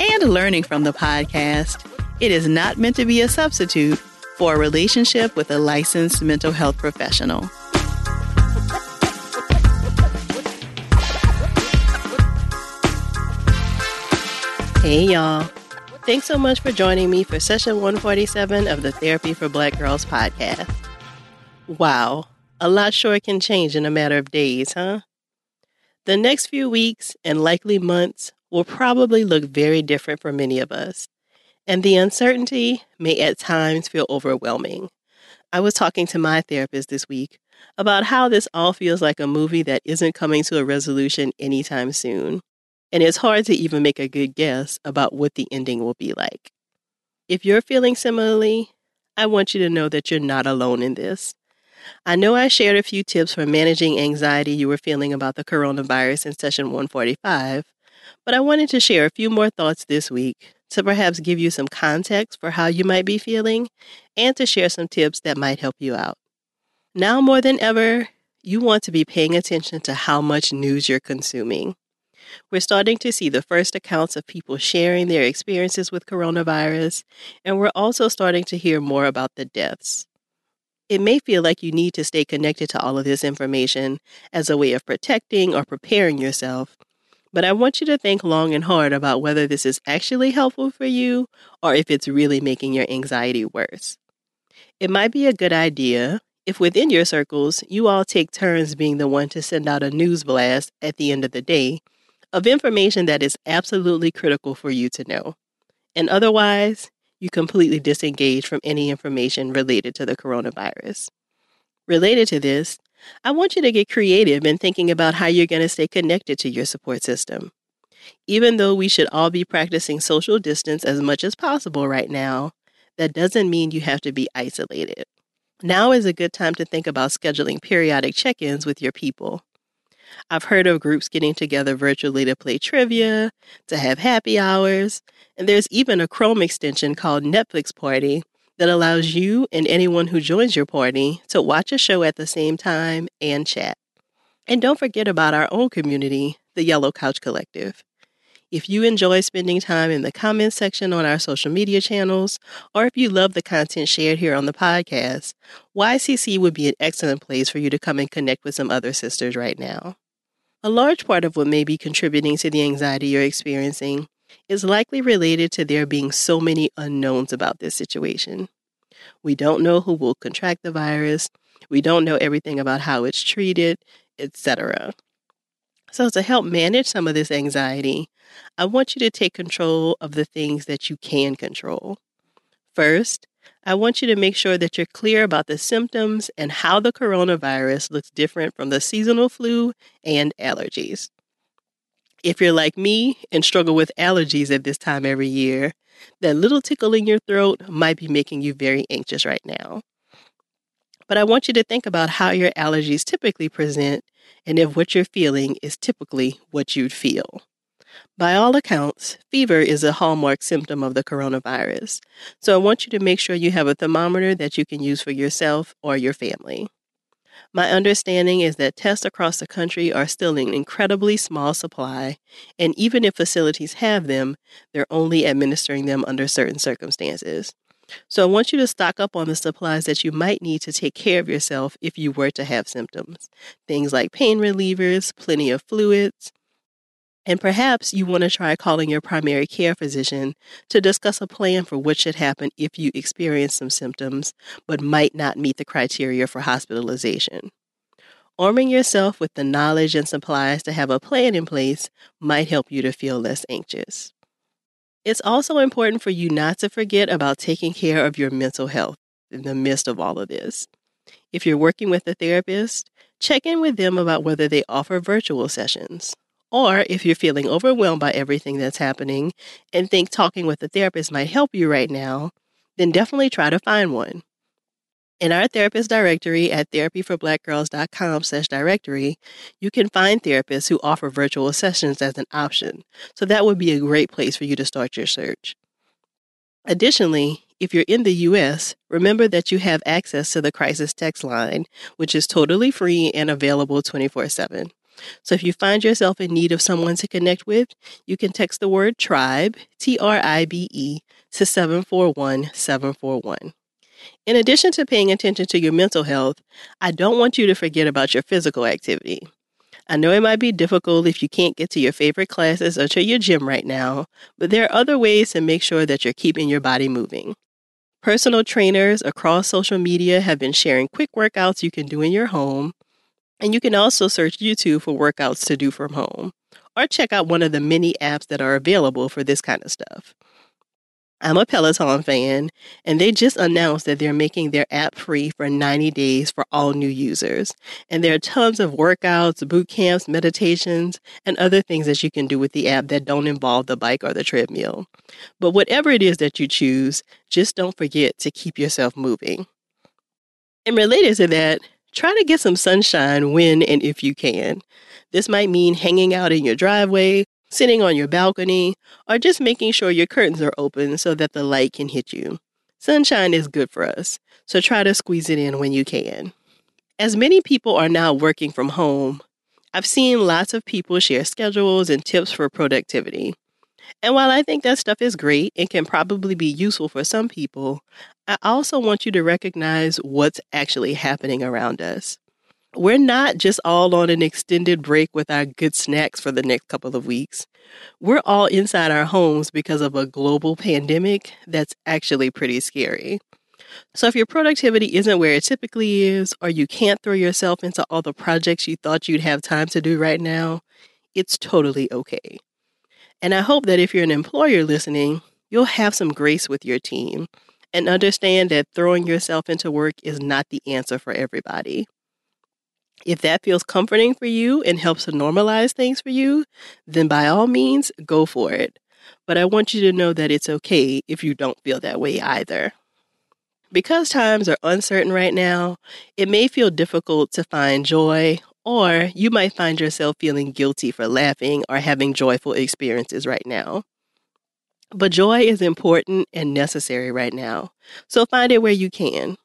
and learning from the podcast, it is not meant to be a substitute for a relationship with a licensed mental health professional. Hey, y'all. Thanks so much for joining me for session 147 of the Therapy for Black Girls podcast. Wow, a lot sure can change in a matter of days, huh? The next few weeks and likely months will probably look very different for many of us, and the uncertainty may at times feel overwhelming. I was talking to my therapist this week about how this all feels like a movie that isn't coming to a resolution anytime soon, and it's hard to even make a good guess about what the ending will be like. If you're feeling similarly, I want you to know that you're not alone in this. I know I shared a few tips for managing anxiety you were feeling about the coronavirus in session 145, but I wanted to share a few more thoughts this week to perhaps give you some context for how you might be feeling and to share some tips that might help you out. Now more than ever, you want to be paying attention to how much news you're consuming. We're starting to see the first accounts of people sharing their experiences with coronavirus, and we're also starting to hear more about the deaths. It may feel like you need to stay connected to all of this information as a way of protecting or preparing yourself, but I want you to think long and hard about whether this is actually helpful for you or if it's really making your anxiety worse. It might be a good idea if within your circles you all take turns being the one to send out a news blast at the end of the day of information that is absolutely critical for you to know. And otherwise, you completely disengage from any information related to the coronavirus. Related to this, I want you to get creative in thinking about how you're going to stay connected to your support system. Even though we should all be practicing social distance as much as possible right now, that doesn't mean you have to be isolated. Now is a good time to think about scheduling periodic check ins with your people. I've heard of groups getting together virtually to play trivia, to have happy hours, and there's even a Chrome extension called Netflix Party that allows you and anyone who joins your party to watch a show at the same time and chat. And don't forget about our own community, the Yellow Couch Collective. If you enjoy spending time in the comments section on our social media channels, or if you love the content shared here on the podcast, YCC would be an excellent place for you to come and connect with some other sisters right now. A large part of what may be contributing to the anxiety you're experiencing is likely related to there being so many unknowns about this situation. We don't know who will contract the virus, we don't know everything about how it's treated, etc. So, to help manage some of this anxiety, I want you to take control of the things that you can control. First, I want you to make sure that you're clear about the symptoms and how the coronavirus looks different from the seasonal flu and allergies. If you're like me and struggle with allergies at this time every year, that little tickle in your throat might be making you very anxious right now. But I want you to think about how your allergies typically present and if what you're feeling is typically what you'd feel. By all accounts, fever is a hallmark symptom of the coronavirus. So I want you to make sure you have a thermometer that you can use for yourself or your family. My understanding is that tests across the country are still in incredibly small supply, and even if facilities have them, they're only administering them under certain circumstances. So I want you to stock up on the supplies that you might need to take care of yourself if you were to have symptoms. Things like pain relievers, plenty of fluids, and perhaps you want to try calling your primary care physician to discuss a plan for what should happen if you experience some symptoms but might not meet the criteria for hospitalization. Arming yourself with the knowledge and supplies to have a plan in place might help you to feel less anxious. It's also important for you not to forget about taking care of your mental health in the midst of all of this. If you're working with a therapist, check in with them about whether they offer virtual sessions Or if you're feeling overwhelmed by everything that's happening and think talking with a therapist might help you right now, then definitely try to find one. In our therapist directory at therapyforblackgirls.com slash directory, you can find therapists who offer virtual sessions as an option. So that would be a great place for you to start your search. Additionally, if you're in the US, remember that you have access to the crisis text line, which is totally free and available 24 7. So if you find yourself in need of someone to connect with, you can text the word tribe, T R I B E, to 741 741. In addition to paying attention to your mental health, I don't want you to forget about your physical activity. I know it might be difficult if you can't get to your favorite classes or to your gym right now, but there are other ways to make sure that you're keeping your body moving. Personal trainers across social media have been sharing quick workouts you can do in your home, and you can also search YouTube for workouts to do from home, or check out one of the many apps that are available for this kind of stuff. I'm a Peloton fan, and they just announced that they're making their app free for 90 days for all new users. And there are tons of workouts, boot camps, meditations, and other things that you can do with the app that don't involve the bike or the treadmill. But whatever it is that you choose, just don't forget to keep yourself moving. And related to that, try to get some sunshine when and if you can. This might mean hanging out in your driveway sitting on your balcony, or just making sure your curtains are open so that the light can hit you. Sunshine is good for us, so try to squeeze it in when you can. As many people are now working from home, I've seen lots of people share schedules and tips for productivity. And while I think that stuff is great and can probably be useful for some people, I also want you to recognize what's actually happening around us we're not just all on an extended break with our good snacks for the next couple of weeks. We're all inside our homes because of a global pandemic that's actually pretty scary. So, if your productivity isn't where it typically is, or you can't throw yourself into all the projects you thought you'd have time to do right now, it's totally okay. And I hope that if you're an employer listening, you'll have some grace with your team and understand that throwing yourself into work is not the answer for everybody. If that feels comforting for you and helps to normalize things for you, then by all means, go for it. But I want you to know that it's okay if you don't feel that way either. Because times are uncertain right now, it may feel difficult to find joy, or you might find yourself feeling guilty for laughing or having joyful experiences right now. But joy is important and necessary right now, so find it where you can.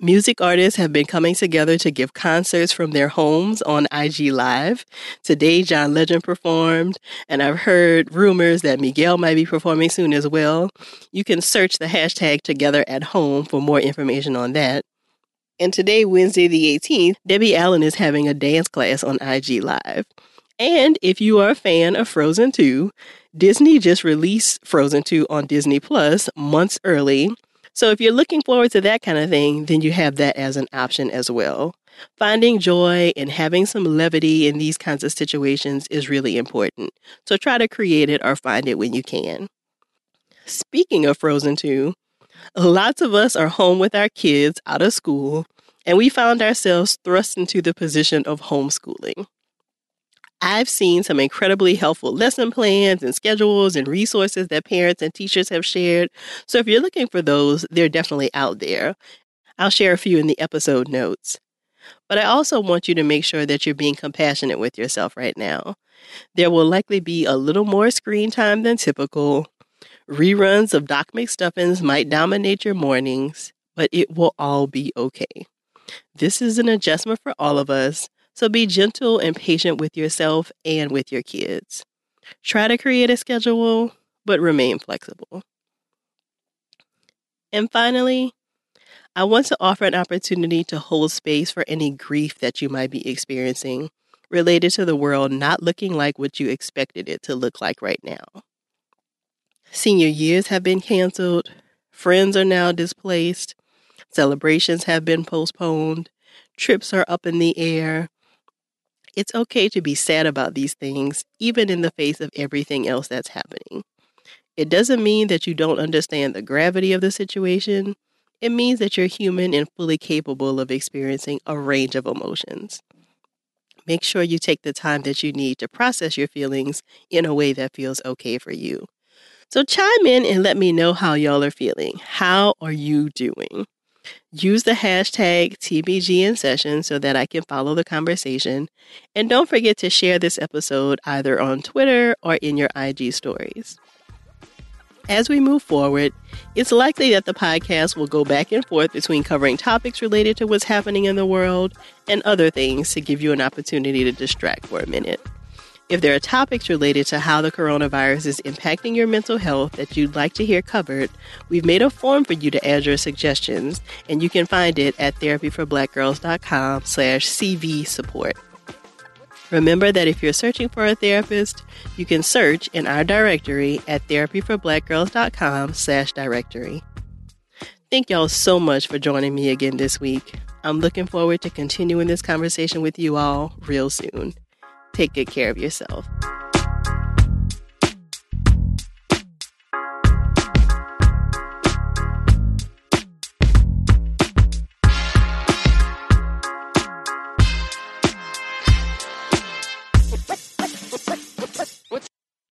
Music artists have been coming together to give concerts from their homes on IG Live. Today, John Legend performed, and I've heard rumors that Miguel might be performing soon as well. You can search the hashtag Together at Home for more information on that. And today, Wednesday the 18th, Debbie Allen is having a dance class on IG Live. And if you are a fan of Frozen 2, Disney just released Frozen 2 on Disney Plus months early. So if you're looking forward to that kind of thing, then you have that as an option as well. Finding joy and having some levity in these kinds of situations is really important. So try to create it or find it when you can. Speaking of Frozen 2, lots of us are home with our kids out of school, and we found ourselves thrust into the position of homeschooling. I've seen some incredibly helpful lesson plans and schedules and resources that parents and teachers have shared. So if you're looking for those, they're definitely out there. I'll share a few in the episode notes. But I also want you to make sure that you're being compassionate with yourself right now. There will likely be a little more screen time than typical. Reruns of Doc McStuffins might dominate your mornings, but it will all be okay. This is an adjustment for all of us, so be gentle and patient with yourself and with your kids. Try to create a schedule, but remain flexible. And finally, I want to offer an opportunity to hold space for any grief that you might be experiencing related to the world not looking like what you expected it to look like right now. Senior years have been canceled, friends are now displaced, celebrations have been postponed, trips are up in the air, it's okay to be sad about these things, even in the face of everything else that's happening. It doesn't mean that you don't understand the gravity of the situation. It means that you're human and fully capable of experiencing a range of emotions. make sure you take the time that you need to process your feelings in a way that feels okay for you. So chime in and let me know how y'all are feeling. How are you doing? Use the hashtag TBG in session so that I can follow the conversation. And don't forget to share this episode either on Twitter or in your IG stories. As we move forward, it's likely that the podcast will go back and forth between covering topics related to what's happening in the world and other things to give you an opportunity to distract for a minute. If there are topics related to how the coronavirus is impacting your mental health that you'd like to hear covered, we've made a form for you to add your suggestions, and you can find it at therapyforblackgirls.com slash CV support. Remember that if you're searching for a therapist, you can search in our directory at therapyforblackgirls.com slash directory. Thank y'all so much for joining me again this week. I'm looking forward to continuing this conversation with you all real soon. Take good care of yourself.